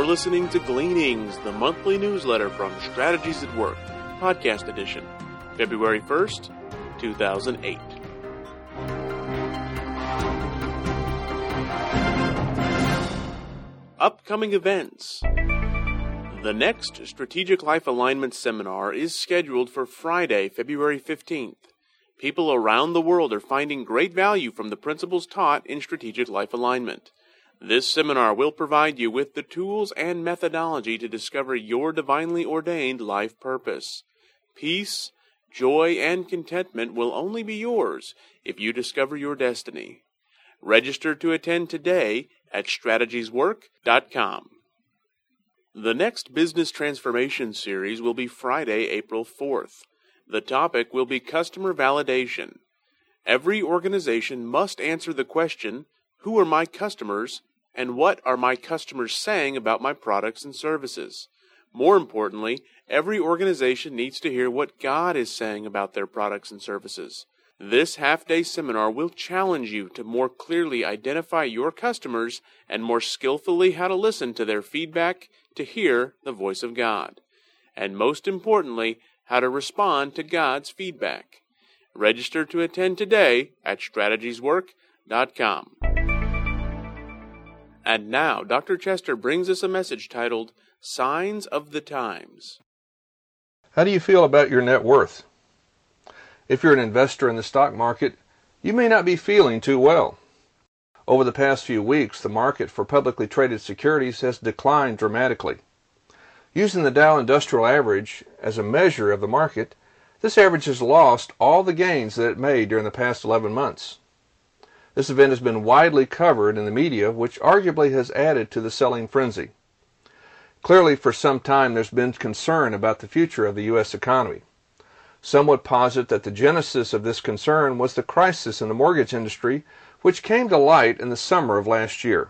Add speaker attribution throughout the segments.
Speaker 1: You're listening to Gleanings, the monthly newsletter from Strategies at Work, podcast edition, February 1st, 2008. Upcoming events. The next Strategic Life Alignment Seminar is scheduled for Friday, February 15th. People around the world are finding great value from the principles taught in Strategic Life Alignment. This seminar will provide you with the tools and methodology to discover your divinely ordained life purpose. Peace, joy, and contentment will only be yours if you discover your destiny. Register to attend today at strategieswork.com. The next Business Transformation Series will be Friday, April 4th. The topic will be customer validation. Every organization must answer the question Who are my customers and what are my customers saying about my products and services? More importantly, every organization needs to hear what God is saying about their products and services. This half day seminar will challenge you to more clearly identify your customers and more skillfully how to listen to their feedback to hear the voice of God. And most importantly, how to respond to God's feedback. Register to attend today at strategieswork.com. And now, Dr. Chester brings us a message titled Signs of the Times.
Speaker 2: How do you feel about your net worth? If you're an investor in the stock market, you may not be feeling too well. Over the past few weeks, the market for publicly traded securities has declined dramatically. Using the Dow Industrial Average as a measure of the market, this average has lost all the gains that it made during the past 11 months. This event has been widely covered in the media, which arguably has added to the selling frenzy. Clearly, for some time, there's been concern about the future of the U.S. economy. Some would posit that the genesis of this concern was the crisis in the mortgage industry, which came to light in the summer of last year.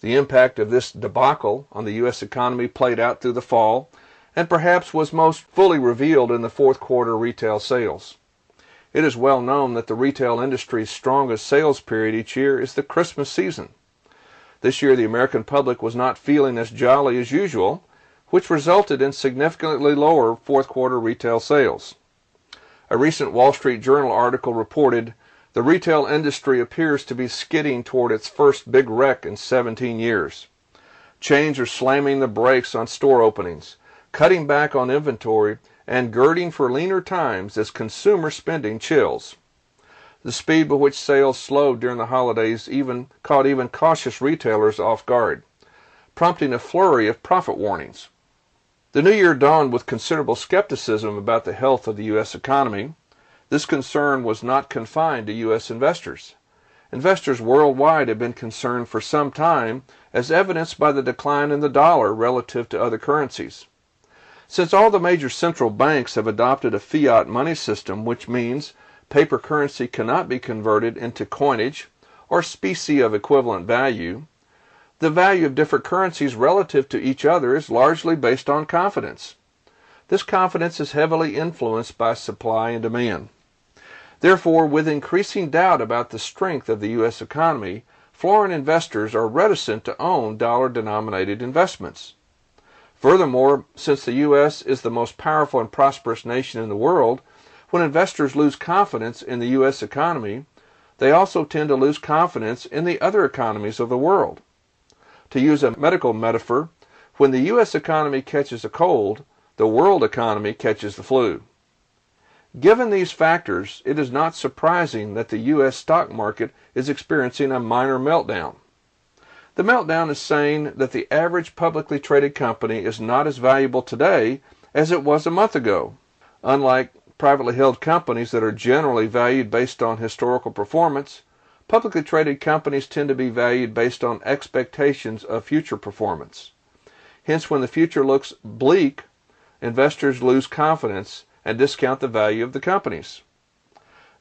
Speaker 2: The impact of this debacle on the U.S. economy played out through the fall and perhaps was most fully revealed in the fourth quarter retail sales. It is well known that the retail industry's strongest sales period each year is the Christmas season. This year, the American public was not feeling as jolly as usual which resulted in significantly lower fourth quarter retail sales. A recent Wall Street Journal article reported the retail industry appears to be skidding toward its first big wreck in 17 years. Chains are slamming the brakes on store openings, cutting back on inventory, and girding for leaner times as consumer spending chills. The speed with which sales slowed during the holidays even caught even cautious retailers off guard, prompting a flurry of profit warnings. The new year dawned with considerable skepticism about the health of the U.S. economy. This concern was not confined to U.S. investors. Investors worldwide have been concerned for some time, as evidenced by the decline in the dollar relative to other currencies. Since all the major central banks have adopted a fiat money system, which means paper currency cannot be converted into coinage or specie of equivalent value, the value of different currencies relative to each other is largely based on confidence. This confidence is heavily influenced by supply and demand. Therefore, with increasing doubt about the strength of the U.S. economy, foreign investors are reticent to own dollar denominated investments. Furthermore, since the U.S. is the most powerful and prosperous nation in the world, when investors lose confidence in the U.S. economy, they also tend to lose confidence in the other economies of the world. To use a medical metaphor, when the U.S. economy catches a cold, the world economy catches the flu. Given these factors, it is not surprising that the U.S. stock market is experiencing a minor meltdown. The meltdown is saying that the average publicly traded company is not as valuable today as it was a month ago. Unlike privately held companies that are generally valued based on historical performance, Publicly traded companies tend to be valued based on expectations of future performance. Hence, when the future looks bleak, investors lose confidence and discount the value of the companies.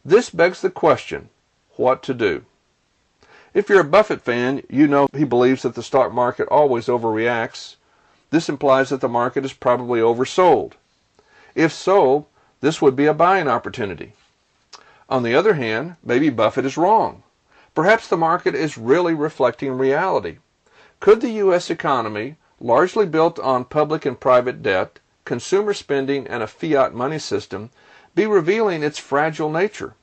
Speaker 2: This begs the question what to do? If you're a Buffett fan, you know he believes that the stock market always overreacts. This implies that the market is probably oversold. If so, this would be a buying opportunity. On the other hand, maybe Buffett is wrong. Perhaps the market is really reflecting reality. Could the U.S. economy, largely built on public and private debt, consumer spending, and a fiat money system, be revealing its fragile nature?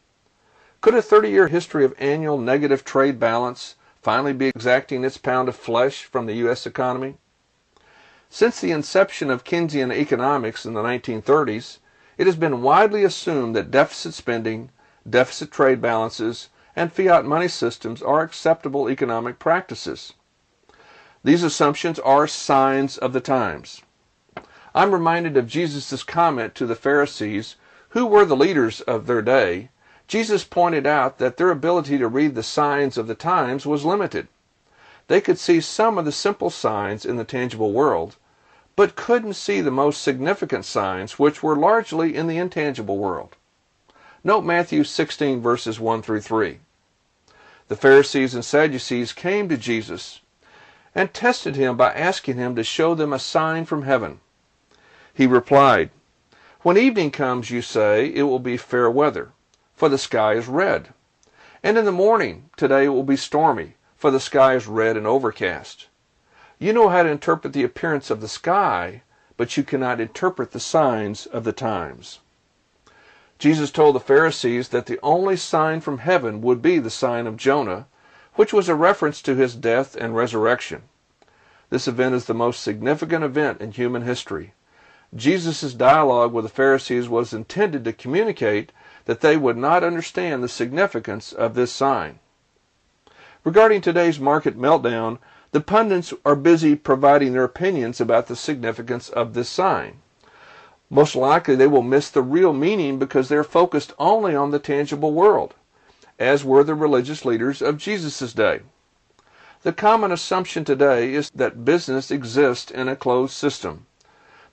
Speaker 2: Could a 30 year history of annual negative trade balance finally be exacting its pound of flesh from the U.S. economy? Since the inception of Keynesian economics in the 1930s, it has been widely assumed that deficit spending, deficit trade balances, and fiat money systems are acceptable economic practices. These assumptions are signs of the times. I'm reminded of Jesus' comment to the Pharisees, who were the leaders of their day. Jesus pointed out that their ability to read the signs of the times was limited. They could see some of the simple signs in the tangible world, but couldn't see the most significant signs, which were largely in the intangible world. Note Matthew 16, verses 1 through 3. The Pharisees and Sadducees came to Jesus and tested him by asking him to show them a sign from heaven. He replied, When evening comes, you say, it will be fair weather, for the sky is red. And in the morning, today it will be stormy, for the sky is red and overcast. You know how to interpret the appearance of the sky, but you cannot interpret the signs of the times. Jesus told the Pharisees that the only sign from heaven would be the sign of Jonah, which was a reference to his death and resurrection. This event is the most significant event in human history. Jesus' dialogue with the Pharisees was intended to communicate that they would not understand the significance of this sign. Regarding today's market meltdown, the pundits are busy providing their opinions about the significance of this sign. Most likely they will miss the real meaning because they're focused only on the tangible world, as were the religious leaders of Jesus' day. The common assumption today is that business exists in a closed system.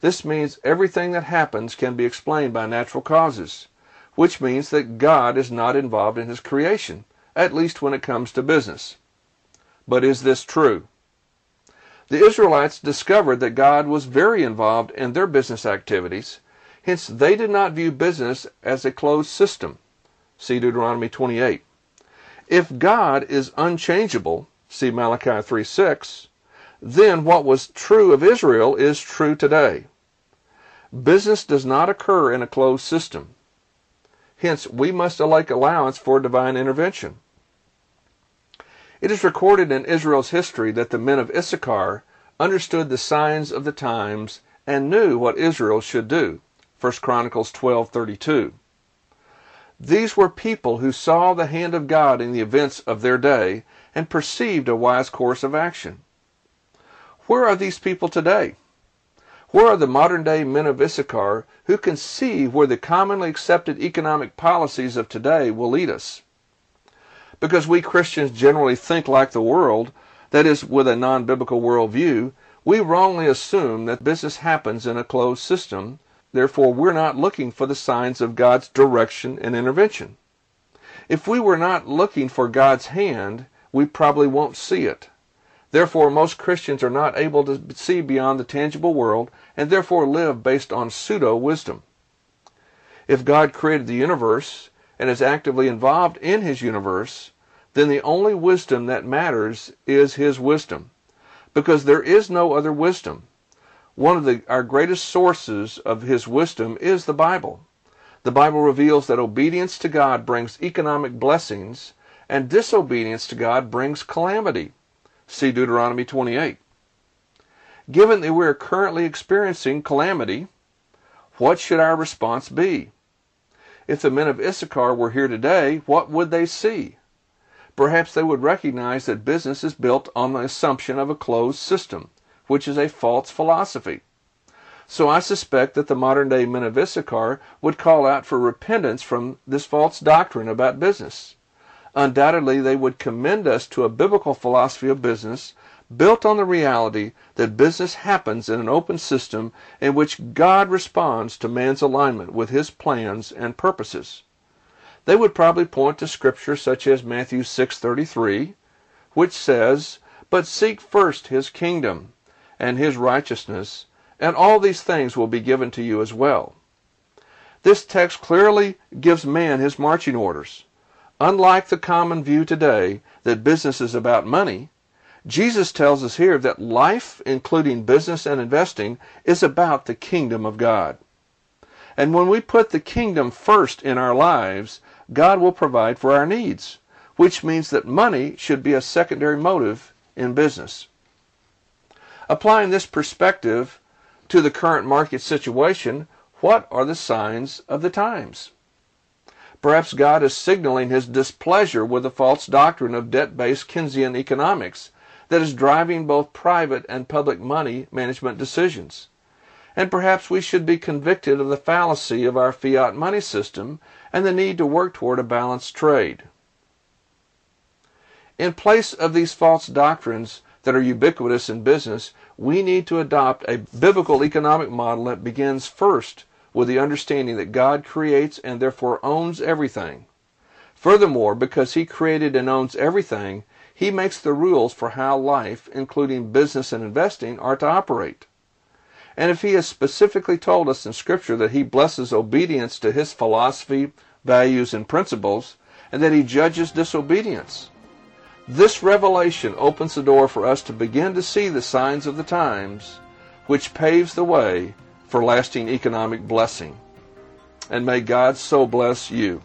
Speaker 2: This means everything that happens can be explained by natural causes, which means that God is not involved in his creation, at least when it comes to business. But is this true? The Israelites discovered that God was very involved in their business activities, hence they did not view business as a closed system. See Deuteronomy 28. If God is unchangeable, see Malachi 3:6, then what was true of Israel is true today. Business does not occur in a closed system. Hence, we must make allowance for divine intervention. It is recorded in Israel's history that the men of Issachar understood the signs of the times and knew what Israel should do. 1 Chronicles 12:32. These were people who saw the hand of God in the events of their day and perceived a wise course of action. Where are these people today? Where are the modern day men of Issachar who can see where the commonly accepted economic policies of today will lead us? Because we Christians generally think like the world, that is, with a non biblical worldview, we wrongly assume that business happens in a closed system. Therefore, we're not looking for the signs of God's direction and intervention. If we were not looking for God's hand, we probably won't see it. Therefore, most Christians are not able to see beyond the tangible world and therefore live based on pseudo wisdom. If God created the universe and is actively involved in his universe, then the only wisdom that matters is his wisdom, because there is no other wisdom. One of the, our greatest sources of his wisdom is the Bible. The Bible reveals that obedience to God brings economic blessings and disobedience to God brings calamity. See Deuteronomy 28. Given that we are currently experiencing calamity, what should our response be? If the men of Issachar were here today, what would they see? Perhaps they would recognize that business is built on the assumption of a closed system, which is a false philosophy. So I suspect that the modern day men of Issachar would call out for repentance from this false doctrine about business. Undoubtedly, they would commend us to a biblical philosophy of business built on the reality that business happens in an open system in which God responds to man's alignment with his plans and purposes. They would probably point to scripture such as Matthew 6:33, which says, "But seek first his kingdom and his righteousness, and all these things will be given to you as well." This text clearly gives man his marching orders. Unlike the common view today that business is about money, Jesus tells us here that life, including business and investing, is about the kingdom of God. And when we put the kingdom first in our lives, God will provide for our needs, which means that money should be a secondary motive in business. Applying this perspective to the current market situation, what are the signs of the times? Perhaps God is signaling his displeasure with the false doctrine of debt-based Keynesian economics that is driving both private and public money management decisions. And perhaps we should be convicted of the fallacy of our fiat money system and the need to work toward a balanced trade. In place of these false doctrines that are ubiquitous in business, we need to adopt a biblical economic model that begins first with the understanding that God creates and therefore owns everything. Furthermore, because He created and owns everything, He makes the rules for how life, including business and investing, are to operate. And if He has specifically told us in Scripture that He blesses obedience to His philosophy, values, and principles, and that He judges disobedience, this revelation opens the door for us to begin to see the signs of the times, which paves the way for lasting economic blessing. And may God so bless you.